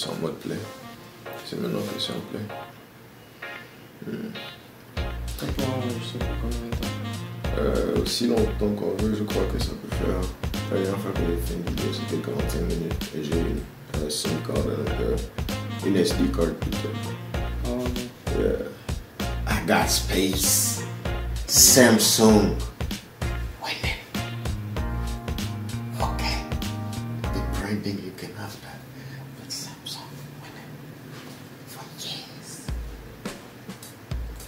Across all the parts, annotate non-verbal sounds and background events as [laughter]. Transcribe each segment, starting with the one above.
C'est en mode play. C'est maintenant que c'est en play. Ça peut enregistrer pour combien de temps Euh, aussi longtemps qu'on veut, je crois que ça peut faire. La dernière fois que j'ai fait une vidéo, c'était 45 minutes. Et j'ai une euh, SIM card l'intérieur. Une SD card plutôt. Ouais. Yeah. I got space. Samsung.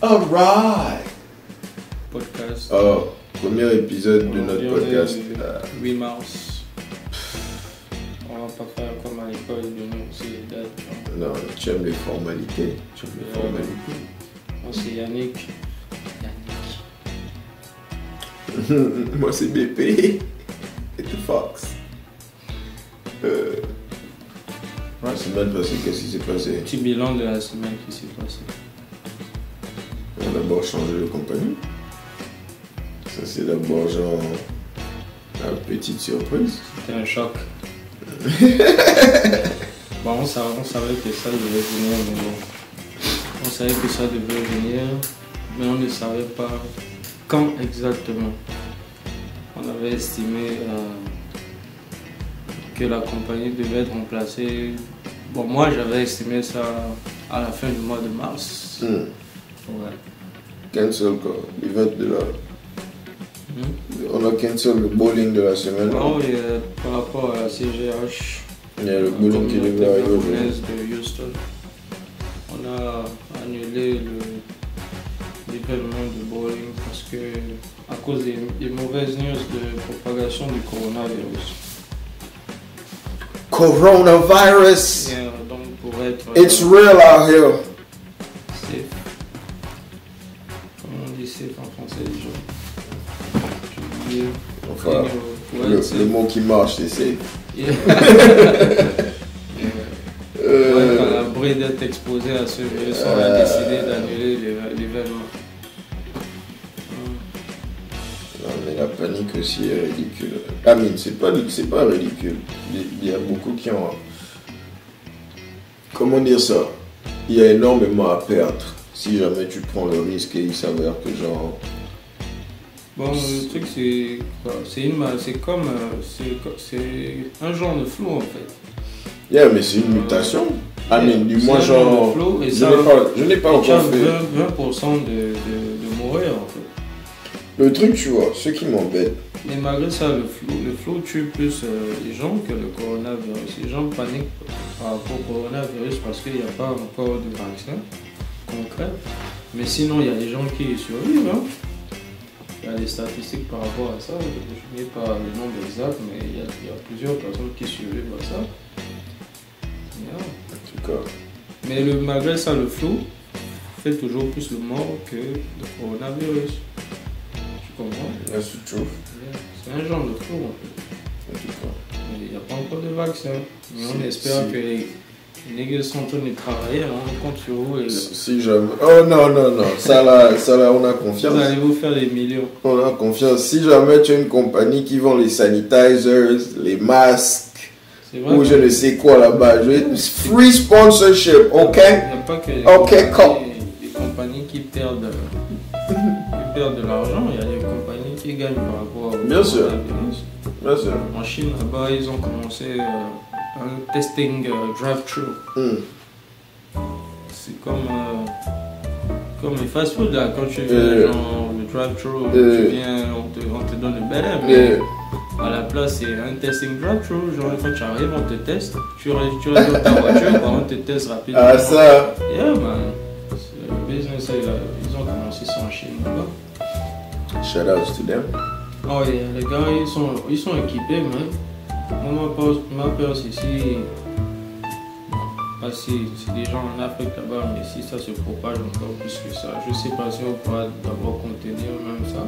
Alright. Podcast. Oh, premier épisode de notre podcast. Euh, 8 mars. On va pas faire comme à l'école de nous, c'est les dates. genre. non, tu aimes les formalités. Tu aimes les Euh, formalités. Moi, c'est Yannick. Yannick. [laughs] Moi, c'est BP. Et The Fox. Euh... La semaine passée, qu'est-ce qui s'est passé? Petit bilan de la semaine qui s'est passée. D'abord changé de compagnie. Ça, c'est d'abord genre la petite surprise. C'était un choc. [laughs] bon, on savait, on savait que ça devait venir, mais bon. On savait que ça devait venir, mais on ne savait pas quand exactement. On avait estimé euh, que la compagnie devait être remplacée. Bon, moi j'avais estimé ça à la fin du mois de mars. Hmm. Ouais. Cancel quoi. L'event de la... Hmm. On a cancel le bowling de la semaine. Non, et, euh, par rapport à la CGH, Il y a le bowling qui devait arriver aujourd'hui. de Houston. On a annulé le- l'événement de bowling parce que à cause des, des mauvaises news de propagation du coronavirus. Coronavirus! Euh, donc pour être It's real out here. Français oublié. Enfin, le, le mot qui marche, c'est safe. Yeah. [laughs] Ouais, Euh, d'être exposé à ce virus, on a Euh. décidé d'annuler l'événement. Non, mais la panique aussi est ridicule. Ah, mais c'est pas, c'est pas ridicule. Il y a beaucoup qui ont. Comment dire ça? Il y a énormément à perdre si jamais tu prends le risque et il s'avère que genre. Bon, le truc, c'est C'est une ma- c'est comme. euh, c'est un genre de flou en fait. Yeah, mais c'est une mutation. Ah, mais du moins, genre. de flou et Je ça. n'ai pas, je n'ai pas il tient encore fait. 20%, 20% de, de, de mourir en fait. Le truc, tu vois, ce qui m'embête. Mais malgré ça, le flou, le flou tue plus euh, les gens que le coronavirus. Les gens paniquent par rapport au coronavirus parce qu'il n'y a pas encore de vaccin concret. Mais sinon, il y a des gens qui survivent. hein. Il y a des statistiques par rapport à ça. Je n'ai pas le nombre exact, mais il y, a, il y a plusieurs personnes qui survivent à ça. Yeah. En tout cas. Mais le, malgré ça, le flou fait toujours plus le mort que le coronavirus. Tu comprends? Yeah. C'est un genre de flou en fait. En tout cas. Il n'y a pas encore de vaccin. Mais on espère que les, les nègres sont en train de travailler. hein. On compte sur vous. Et Si si jamais. Oh non, non, non. Ça là, ça là, on a confiance. vous allez vous faire des millions. On a confiance. Si jamais tu as une compagnie qui vend les sanitizers, les masques, ou que- je ne sais quoi là-bas, je vais- free sponsorship, ok? Il n'y a pas que les, compagnies, les compagnies qui perdent, qui perdent de l'argent. Il y a des compagnies qui gagnent par rapport au Bien sûr. Bien sûr. En Chine, là-bas, ils ont commencé euh, un testing euh, drive-thru. Hmm. C'est comme, euh, comme les fast-food là, quand tu fais Euh. genre le drive-thru, tu viens, on te, on te donne le bel air, mais à la place c'est un testing drive-thru, genre quand tu arrives on te teste, tu tu dans ta voiture, bah, on te teste rapidement. ah ça, Yeah man, C'est le business, là, ils ont commencé ça en Chine là-bas. shout out to them. Oh yeah, les gars ils sont, ils sont équipés man. Moi ma peur, c'est si... Pas si c'est des gens en Afrique là-bas, mais si ça se propage encore plus que ça, je sais pas si on pourra d'abord contenir même ça.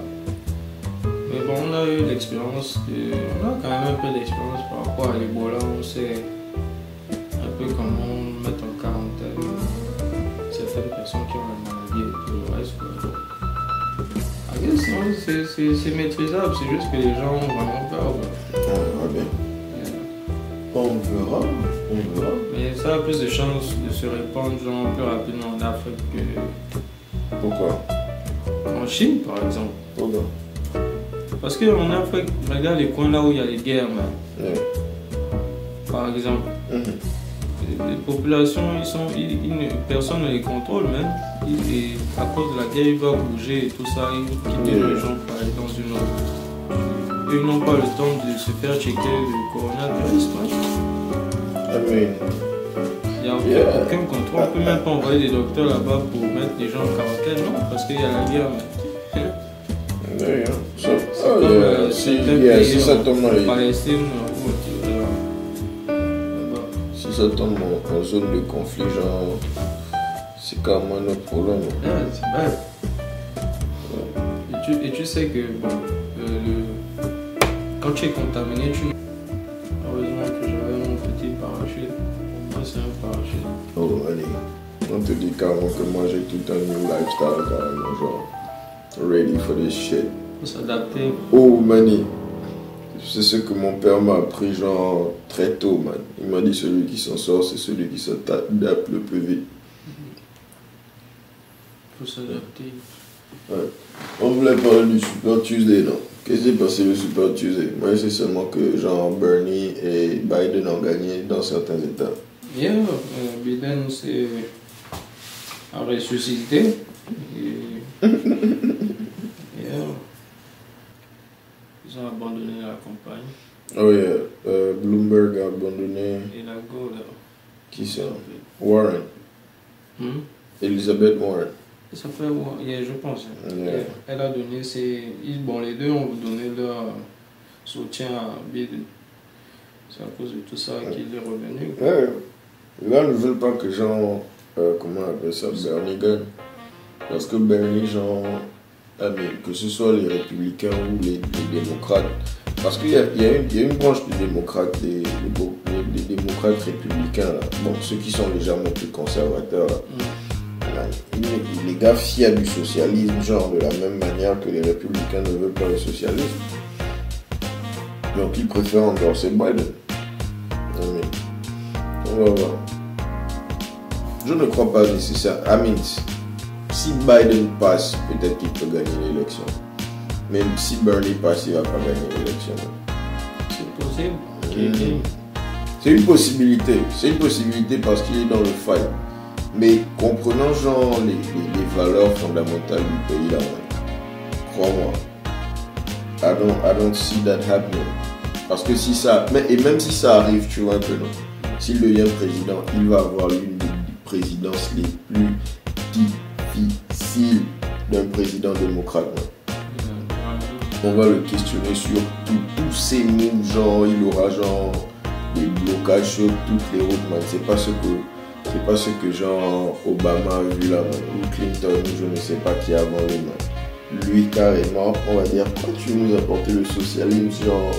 Mais bon, on a eu l'expérience, de- on a quand même un peu d'expérience par rapport à l'Ebola, on sait un peu comment mettre en quarantaine certaines personnes qui ont la maladie et tout le reste. Non, c'est- maîtrisable, c'est juste que les gens ont vraiment peur. On verra, on verra. Mais ça a plus de chances de se répandre genre, plus rapidement en Afrique que Pourquoi? en Chine, par exemple. Pourquoi? Parce qu'en Afrique, regarde les coins là où il y a les guerres. Ouais. par exemple. Mhm. Les, les populations, ils sont, ils- ils ne- personne ne les contrôle même. Et à cause de la guerre, ils vont bouger et tout ça, ils vont quitter Oui. les gens pour aller dans une autre. Eux, ils n'ont pas le temps de se faire checker le coronavirus. quoi. I mean, Il n'y a aucun, Yeah. aucun contrôle. On ne peut même pas envoyer des docteurs là-bas pour mettre les gens en quarantaine, non, parce qu'il y a la guerre. mais- yeah, yeah. So, C'est oh, comme yeah. euh, Si, yeah, ça en tombe Palestine, là-bas. si ça tombe en, en zone de conflit, genre, c'est quand même notre problème. Ouais, c'est bad. Et tu, et tu sais que bon, euh, le- quand tu es contaminé, tu. Heureusement que j'avais mon petit parachute. Moi, c'est un parachute. Oh, allez. On te dit carrément que moi j'ai tout un new lifestyle, carrément, genre, ready for this shit. Faut s'adapter. Oh, Manny. C'est ce que mon père m'a appris, genre, très tôt, man. Il m'a dit celui qui s'en sort, c'est celui qui s'adapte le plus vite. Faut s'adapter. On voulait parler du Super Tuesday, non? Qu'est-ce qui s'est passé le Super Tuesday Moi, c'est seulement que, genre, Bernie et Biden ont gagné dans certains États. Yeah, euh, Biden s'est ressuscité. Et, yeah. Ils ont abandonné la campagne. Oh, yeah. Euh, Bloomberg a abandonné. Et la go là. Qui c'est Warren. Hmm? Elizabeth Warren. Ça fait, je pense. Yeah. Elle- a donné ses. Bon, les deux ont donné leur soutien à Biden. C'est à cause de tout ça qu'il est revenu. Ouais. Là, ils ne veulent pas que genre, euh, comment on appelle ça, Bernie gagne. Parce que Bernie, genre, ah, mais que ce soit les républicains ou les, les démocrates, parce qu'il y y, a une- il y a une branche des démocrates, des, des démocrates républicains, là. bon, ceux qui sont légèrement plus conservateurs, là. Hmm. Ils- les gars fiers du socialisme, genre de la même manière que les républicains ne veulent pas le socialisme. Donc ils préfèrent endorser Biden. Non, mais on va voir. Je ne crois pas nécessaire. I mean, si Biden passe, peut-être qu'il peut gagner l'élection. Mais si Bernie passe, il va pas gagner l'élection. C'est possible. C'est une possibilité. C'est une possibilité parce qu'il est dans le fight. Mais comprenant genre les, valeurs fondamentales du pays là, crois-moi. I don't, I don't see that happening. Parce que si ça, et même si ça arrive, tu vois un peu non. S'il devient président, il va avoir l'une des présidences les plus difficiles d'un président démocrate. On va le questionner sur tous ses moves, genre il aura genre des blocages sur toutes les routes, man. C'est pas ce que c'est pas ce que genre Obama a vu là, ou Clinton, ou je ne sais pas qui avant lui, man. Lui carrément, on va dire, quand tu nous apporter le socialisme, genre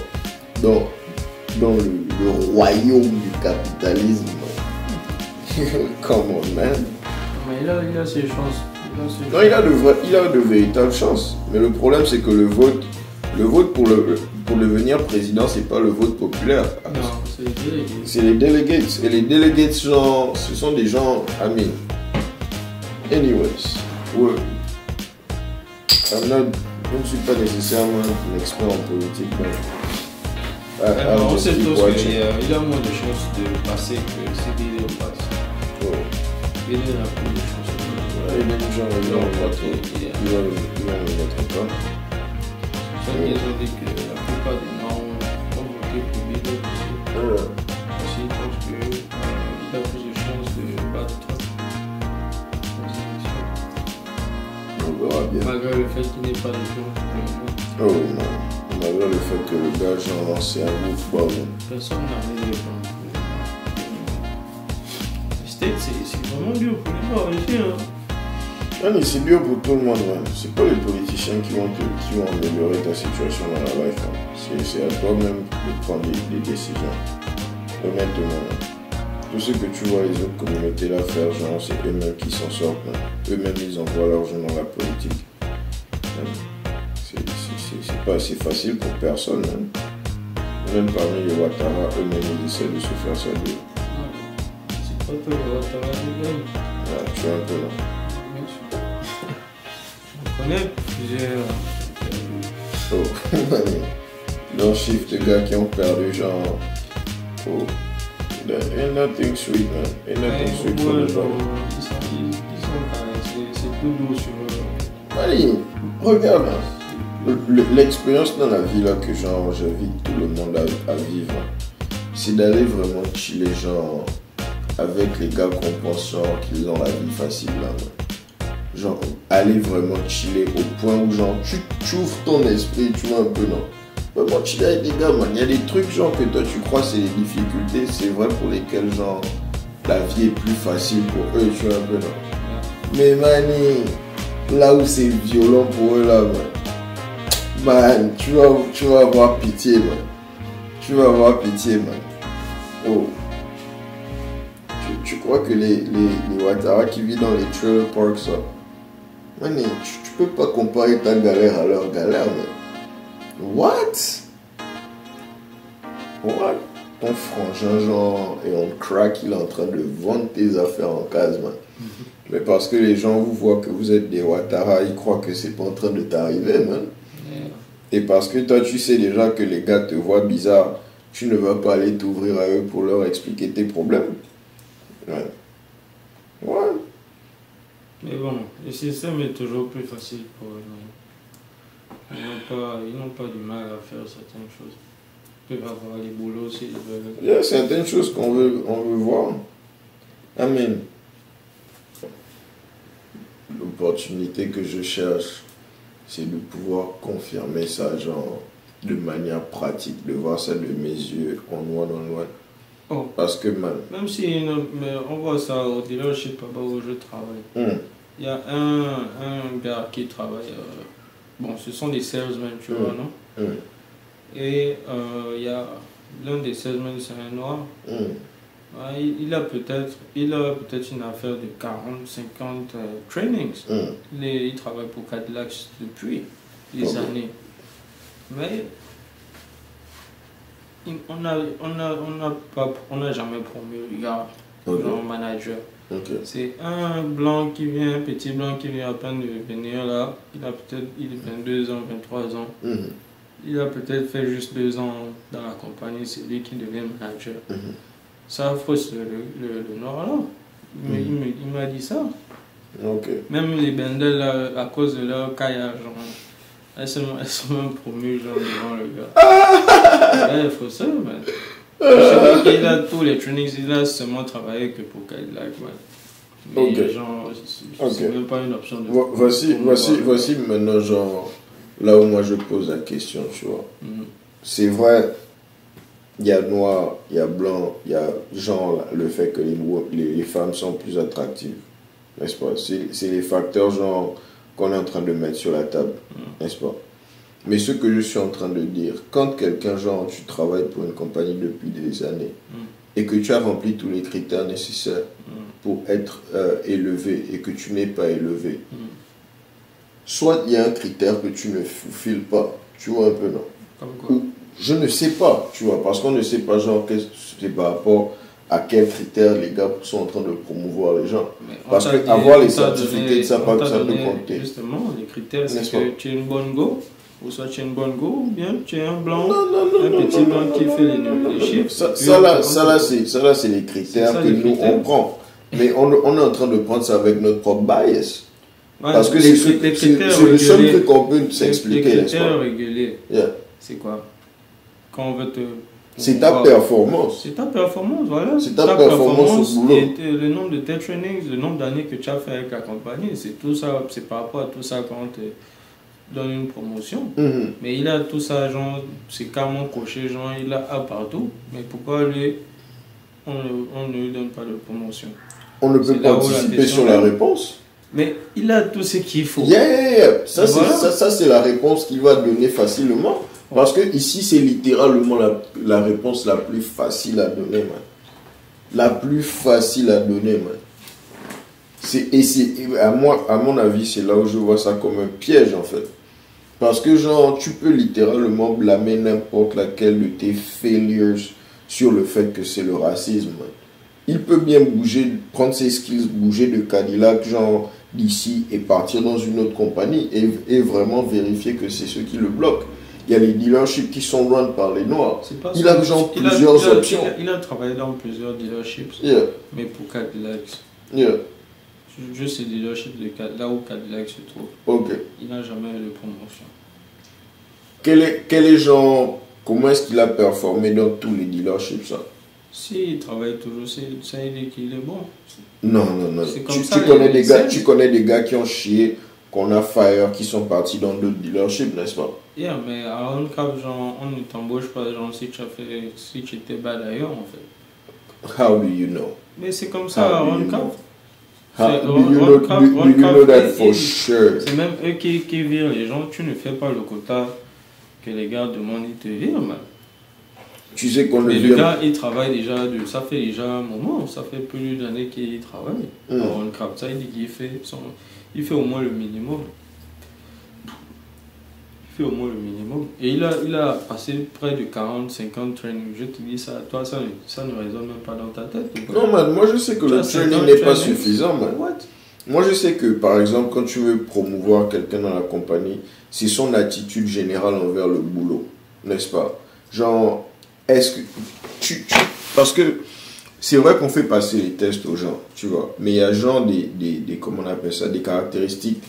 dans, dans le, le royaume du capitalisme. [laughs] Come on, man. Mais il a, il a ses chances. Non, il a de, il a de véritables chances. Mais le problème, c'est que le vote, le vote pour, le, pour devenir président, c'est pas le vote populaire. Non, c'est délégué. C'est les delegates. Et les delegates, genre, ce sont des gens. I mean. Anyways. ouais. I'm not- je ne suis pas nécessairement un expert en politique, mais. I- I'll on sait tous qu'il a, il a moins de chances de passer que si Biden passe. Ouais. Biden a plus de chances. Les gens, ils Il y a- ils ils au. C'est pour ça qu'ils ont dit que plupart des gens ont voté pour Biden aussi. Parce qu'ils pensent qu'il a plus de chances de battre Trump. On verra bien. Malgré le fait qu'il n'ait pas de moment. Oh non. Malgré le fait que le gars, genre, c'est un gros football. Personne n'a rien de. Les States, c'est vraiment dur pour les gens ici. Hein. Ah, mais c'est dur pour tout le monde, man. C'est pas les politiciens qui vont, te, qui vont améliorer ta situation dans la life. man. C'est à toi-même de prendre des, des décisions. Honnêtement. Tout ce que tu vois les autres communautés là faire, genre, c'est eux-mêmes qui s'en sortent. man. Eux-mêmes, ils envoient l'argent dans la politique. C'est- pas assez facile pour personne. man. même parmi les Ouattara, eux-mêmes, ils essaient de se faire de. C'est pas toi le Ouattara tu vois un peu là. Connaît plusieurs. Oh. [laughs] Leur chiffre de gars qui ont perdu, genre. Oh. Ain't nothing sweet, man. Ain't nothing sweet moins, the genre, ils sont, ils, c'est plus doux sur eux. Allez, regarde là. Le- le- L'expérience dans la vie là que genre j'invite tout le monde à, à vivre, c'est d'aller vraiment chiller genre avec les gars qu'on pense genre qu'ils ont la vie facile là. man. Genre aller vraiment chiller au point où genre tu, ouvres ton esprit, tu vois un peu non. Vraiment chiller avec des gars man. Il y a des trucs genre que toi tu crois c'est des difficultés, c'est vrai pour lesquels genre la vie est plus facile pour eux, tu vois un peu non. Mais mani, là où c'est violent pour eux là, man, man tu, vas, tu vas avoir pitié, man. Tu vas avoir pitié, man. Oh. Tu, crois que les, les, les qui vivent dans les trailer parks, tu, tu peux pas comparer ta galère à leur galère, man. What? What? Ton frangin, genre, et on crack, il est en train de vendre tes affaires en case, man. Mais parce que les gens vous voient que vous êtes des Ouattara, ils croient que c'est pas en train de t'arriver, man. Mais, Et parce que toi, tu sais déjà que les gars te voient bizarre, tu ne vas pas aller t'ouvrir à eux pour leur expliquer tes problèmes. Ouais. Ouais. Mais bon, le système est toujours plus facile pour eux. Ils n'ont pas, pas du mal à faire certaines choses. Ils peuvent avoir les boulots s'ils veulent. Il y a certaines choses qu'on veut, on veut voir. Amen. L'opportunité que je cherche, c'est de pouvoir confirmer ça, genre, de manière pratique, de voir ça de mes yeux, en noir. Oh. Parce que, man, Même si on voit ça au dealership là-bas où je travaille. hum, Il y a un, un gars qui travaille. euh, bon, ce sont des salesmen, tu vois, Mm. non? Hum, Et euh, il y a l'un des salesmen, c'est un noir. Ouais, il, a peut-être il a peut-être une affaire de 40, 50 euh, trainings. Il, travaille pour Cadillac depuis des années. Mais on n'a on a, on a pas- on n'a jamais promu le gars, Ok. genre manager. C'est un blanc qui vient, un petit blanc qui vient à peine de venir là. Il a peut-être il a 22 ans, 23 ans. Hum, Il a peut-être fait juste deux ans dans la compagnie, c'est lui qui devient manager. hum. Ça frustre le, le, le Nord là. Il Mhm. il m'a dit ça. Même les Bendel là, à cause de leur caillage, genre, elles sont, elles sont même promues genre devant le gars. [laughs] ouais, il faut ça, man. Je sais qu'il a tous les trainings, il a seulement travaillé que pour Cadillac, man. Mais Ok. genre, c'est c'est Ok. même pas une option de. Vo- Voici, voici, moi. voici maintenant, genre, là où moi je pose la question, tu vois. Mhm. C'est vrai, il y a noir, il y a blanc, il y a genre le fait que les, les, les femmes sont plus attractives, n'est-ce pas? C'est les facteurs genre qu'on est en train de mettre sur la table, Mm. n'est-ce pas? Mais ce que je suis en train de dire, quand quelqu'un genre tu travailles pour une compagnie depuis des années Mm. et que tu as rempli tous les critères nécessaires Mm. pour être euh, élevé et que tu n'es pas élevé, soit il y a un critère que tu ne fulfilles pas, tu vois un peu non? Comme quoi? Ou je ne sais pas, tu vois, parce qu'on ne sait pas genre qu'est-ce c'est par rapport à quels critères les gars sont en train de promouvoir les gens. Parce que dit- avoir les certificats, ça peut- ça peut compter. Justement, les critères, c'est que tu es une bonne go, ou soit tu es une bonne go, ou bien tu es un blanc, Non, non, non, un petit blanc qui fait les, les chiffres. Ça, ça là, ça là, c'est ça là, c'est les critères que les nous critères. on prend. Mais on, on est en train de prendre ça avec notre propre bias. Ouais, Parce que les, c'est le seul truc qu'on peut s'expliquer, Les critères Yeah. c'est quoi? Quand on veut te. C'est ta performance. C'est ta performance, voilà. C'est ta performance au boulot. et t- le nombre de tes trainings, le nombre d'années que tu as fait avec la compagnie, c'est tout ça, c'est par rapport à tout ça qu'on te donne une promotion. Mhm. Mais il a tout ça, genre, c'est carrément coché, genre, il a A partout. Mais pourquoi lui, on ne, on ne lui donne pas de promotion? On ne peut pas la anticiper question sur la réponse. Mais il a tout ce qu'il faut. Yeah, yeah, yeah. Ça, Voilà. ça, ça, c'est la réponse qu'il va donner facilement. Parce que ici, c'est littéralement la, réponse la plus facile à donner, man. La plus facile à donner, man. Et à, moi, à mon avis, c'est là où je vois ça comme un piège, en fait. Parce que, genre, tu peux littéralement blâmer n'importe laquelle de tes failures sur le fait que c'est le racisme. Il peut bien bouger, prendre ses skills, bouger de Cadillac, genre, d'ici et partir dans une autre compagnie et, et vraiment vérifier que c'est ce qui le bloque. Il y a les dealerships qui sont run par les Noirs. Il a genre Il plusieurs il a- options. Il a, il a travaillé dans plusieurs dealerships, Yeah, mais pour Cadillac, yeah, juste ces dealerships de là où Cadillac se trouve, ok. il n'a jamais eu de promotion. Quel est, quel est genre, comment est-ce qu'il a performé dans tous les dealerships ça? S'il travaille toujours, c'est- ça veut dire qu'il est bon. Non, non, non. Tu, connais les- des gars, les- tu connais des gars qui ont chié, qu'on a fire, qui sont partis dans d'autres dealerships, n'est-ce pas? Yeah, mais à un cap, genre, on ne t'embauche pas, genre, si tu as fait, si tu étais bas d'ailleurs, en fait. How do you know? Mais c'est comme ça, à How do un you cap. know? C'est- How do you know, Cap- do- do Ron you Cap know that for sure? C'est même eux qui, qui virent les gens. Tu ne fais pas le quota que les gars demandent, ils te virent, man. Tu sais qu'on le Mais le vire. gars, il travaille déjà, de, ça fait déjà un moment, ça fait plus d'années qu'il travaille. Capte ça, il dit qu'il fait, son, il fait au moins le minimum. Il fait au moins le minimum. Et il a, il a passé près de 40, 50 trainings. Je te dis ça, toi, ça, ne- ça ne résonne même pas dans ta tête. Non, man, moi je sais que le training 50 n'est pas suffisant, man. What? Moi, je sais que, par exemple, quand tu veux promouvoir quelqu'un dans la compagnie, c'est son attitude générale envers le boulot, n'est-ce pas? Genre, est-ce que tu, tu- Parce que c'est vrai qu'on fait passer les tests aux gens, tu vois, mais il y a genre des, des, des- comment on appelle ça, des caractéristiques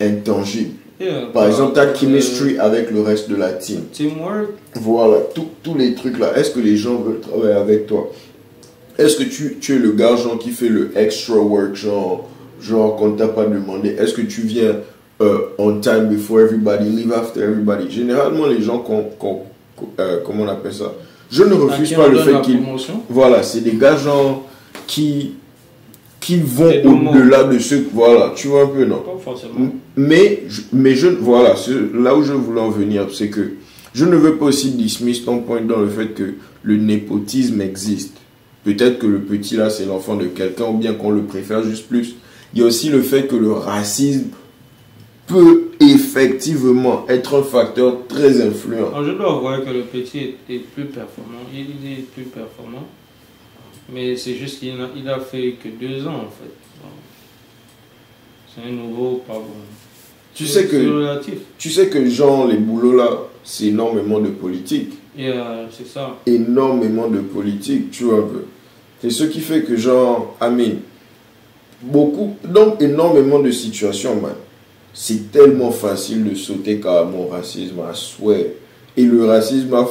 intangibles. Yeah, Par exemple, ta euh, chemistry avec le reste de la team. Teamwork, Voilà, tous les trucs là. Est-ce que les gens veulent travailler avec toi? Est-ce que tu, tu es le gars genre, qui fait le extra work, genre, genre qu'on ne t'a pas demandé? Est-ce que tu viens euh, on time before everybody, leave after everybody? Généralement, les gens, qu'on- euh, comment on appelle ça? Je ne refuse pas le fait qu'ils... Voilà, c'est des gars genre qui, qui vont au-delà de ce... Voilà, tu vois un peu, non Pas forcément. mais, mais je, voilà, là où je voulais en venir, c'est que je ne veux pas aussi dismiss ton point dans le fait que le népotisme existe. Peut-être que le petit là, c'est l'enfant de quelqu'un, ou bien qu'on le préfère juste plus. Il y a aussi le fait que le racisme peut effectivement être un facteur très influent. Alors, je dois avouer que le petit est, plus performant. Il, est plus performant. Mais c'est juste qu'il n'a a fait que deux ans en fait. C'est un nouveau, pas bon. Tu sais que-. Tu sais que, genre, les boulots là, c'est énormément de politique. Et euh, c'est ça. énormément de politique, tu vois. C'est ce qui fait que, genre, Amin, beaucoup, donc énormément de situations, man. C'est tellement facile de sauter carrément au racisme à souhait. Et le racisme, a-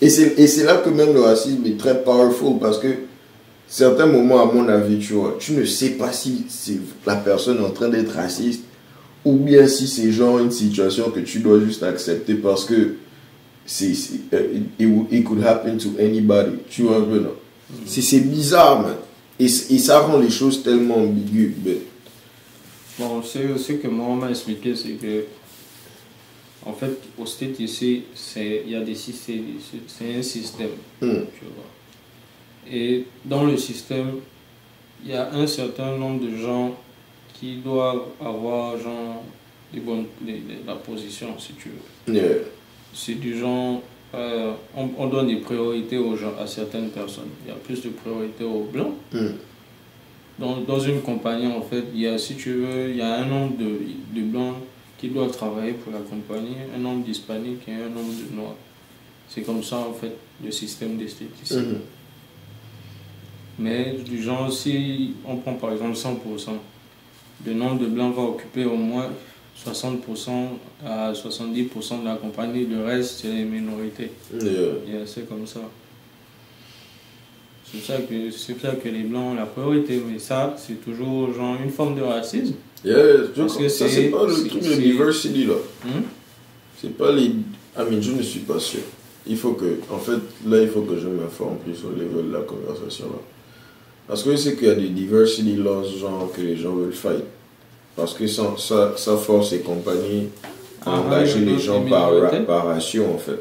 et c'est là que même le racisme est très powerful parce que certains moments, à mon avis, tu vois, tu ne sais pas si c'est la personne en train d'être raciste ou bien si c'est genre une situation que tu dois juste accepter parce que c'est euh, it, it could happen to anybody. Tu vois un peu non c'est c'est bizarre man. Et, et ça rend les choses tellement ambiguës mais- Bon, ce que moi on m'a expliqué, c'est que en fait, au state ici, c'est il y a des systèmes, c'est un système, Hmm. tu vois. Et dans le système, il y a un certain nombre de gens qui doivent avoir genre des bonnes, la position, si tu veux. Yeah. C'est du genre, euh, on, on donne des priorités aux gens, à certaines personnes. Il y a plus de priorités aux blancs. Hmm. Dans, dans une compagnie, en fait, il y a, si tu veux, il y a un nombre de, de blancs qui doivent travailler pour la compagnie, un nombre d'hispaniques et un nombre de noirs. C'est comme ça, en fait, le système d'esthétisme. Mhm. Mais du genre, si on prend par exemple 100%, le nombre de blancs va occuper au moins 60% à 70% de la compagnie, le reste, c'est les minorités. Yeah. C'est comme ça. C'est ça, que, c'est ça que les blancs ont la priorité, mais ça, c'est toujours genre une forme de racisme. Yeah, Parce que ça c'est- c'est pas le c'est- truc de c'est- diversity là. Hein? c'est pas les I mean, je ne suis pas sûr. Il faut que en fait là il faut que je m'informe plus au level de la conversation là. Parce que sais qu'il y a des diversity laws genre que les gens veulent fight. Parce que ça, ça, ça force les compagnies à Ah, engager les gens par, par ratio en fait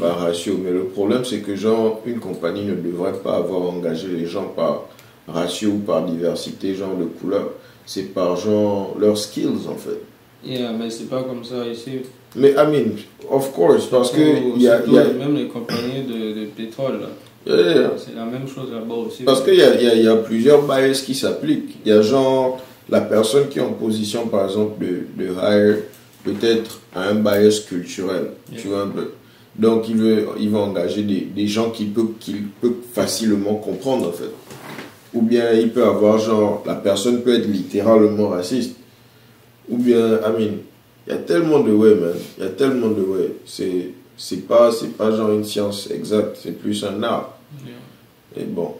par ratio mais le problème c'est que genre une compagnie ne devrait pas avoir engagé les gens par ratio ou par diversité genre de couleur c'est par genre leurs skills en fait Yeah, mais c'est pas comme ça ici. Mais I mean, of course, parce que il y a, y Même les compagnies de, de pétrole, là. yeah, yeah. C'est la même chose là-bas aussi. Parce qu'il y a, y, a, il y a plusieurs bias qui s'appliquent. Il y a genre la personne qui est en position, par exemple, de, de hire peut-être un bias culturel. Yeah. Tu vois un peu. Donc, il veut, il va engager des, des gens qu'il peut, facilement comprendre, en fait. Ou bien, il peut avoir genre, la personne peut être littéralement raciste. Ou bien, I mean, il y a tellement de way, man. Il y a tellement de way. C'est, c'est pas, c'est pas genre une science exacte, c'est plus un art. Yeah. Et bon,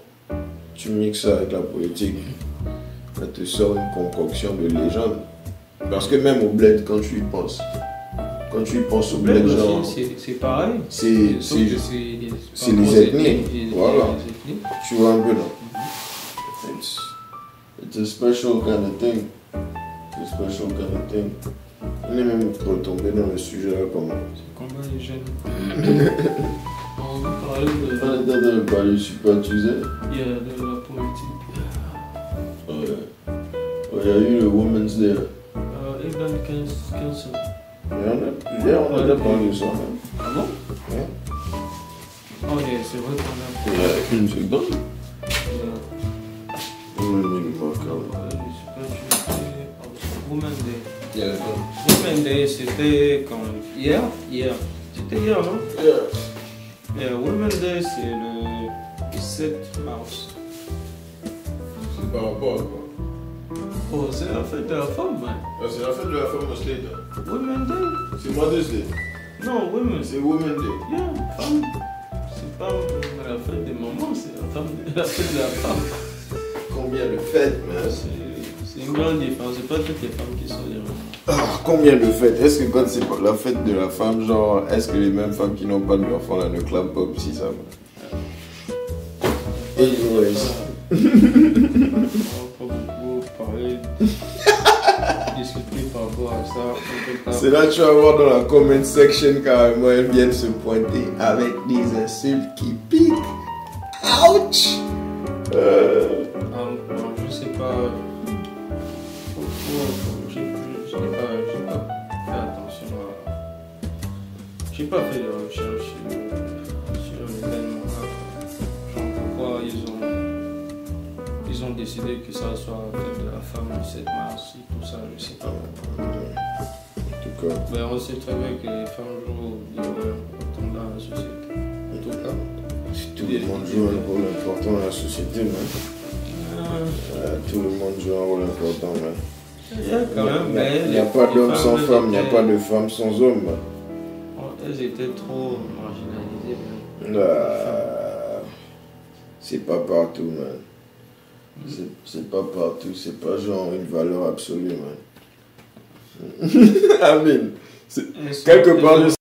tu mixes ça avec la politique, ça te sort une concoction de légende. Parce que même au bled, quand tu y penses, quand tu y penses au Bled genre, c'est- pareil. c'est, les, ethnies, voilà. tu vois un peu, non? It's, it's a special kind of thing. It's a special kind of thing. On est même retombé dans le sujet là, comme. C'est combat les jeunes? On va parler de, train de parler super Tuesday. il y a de la politique. Ouais. Ouais, Il y a eu le Women's Day. là. Euh, Cancel. Il y en a plusieurs, on a déjà parlé de ça. même. Ah bon? Ouais. Oh, yeah, c'est vrai qu'on a. Il y a une seconde. euh, euh, Women Day. Il y a Women Day, c'était quand? Hier? Hier. C'était hier, non? Yeah, Women Day, c'est le 7 mars. C'est par rapport à quoi? Oh, c'est la fête de la femme, man. Ah, C'est la fête de la femme au Slade. Women Day C'est Mother's Day. Non, Women. C'est Women's Day. Yeah, femme. C'est pas la fête des mamans, c'est la, femme, [laughs] la fête de la femme. Combien de fêtes, man? C'est une grande différence. C'est pas toutes les femmes qui sont des mamans. Ah, Combien de fêtes? Est-ce que quand c'est la fête de la femme, genre, est-ce que les mêmes femmes qui n'ont pas d'enfants là ne clament pas aussi ça man pas [laughs] C'est là que tu vas voir dans la comment section carrément, elles viennent se pointer avec des insultes qui piquent. Ouch Euh, Ah, je sais pas. J'ai j'ai pas, pas fait attention à. J'ai pas fait de recherche Ils ont décidé que ça soit de la femme le 7 mars et tout ça, je sais pas. En tout cas, Mais on sait très bien que les femmes jouent des rôles importants dans la société. En tout cas. tout le monde joue un rôle important dans la société. Euh, Euh, tout le monde joue un rôle important, man. il a même, n'y a les- pas d'homme sans femmes, femme, il n'y a pas de femme sans homme. Elles étaient trop marginalisées. même. Ah, c'est pas partout, man. C'est- pas partout, c'est pas genre une valeur absolue, [laughs] man. Sont- quelque part, je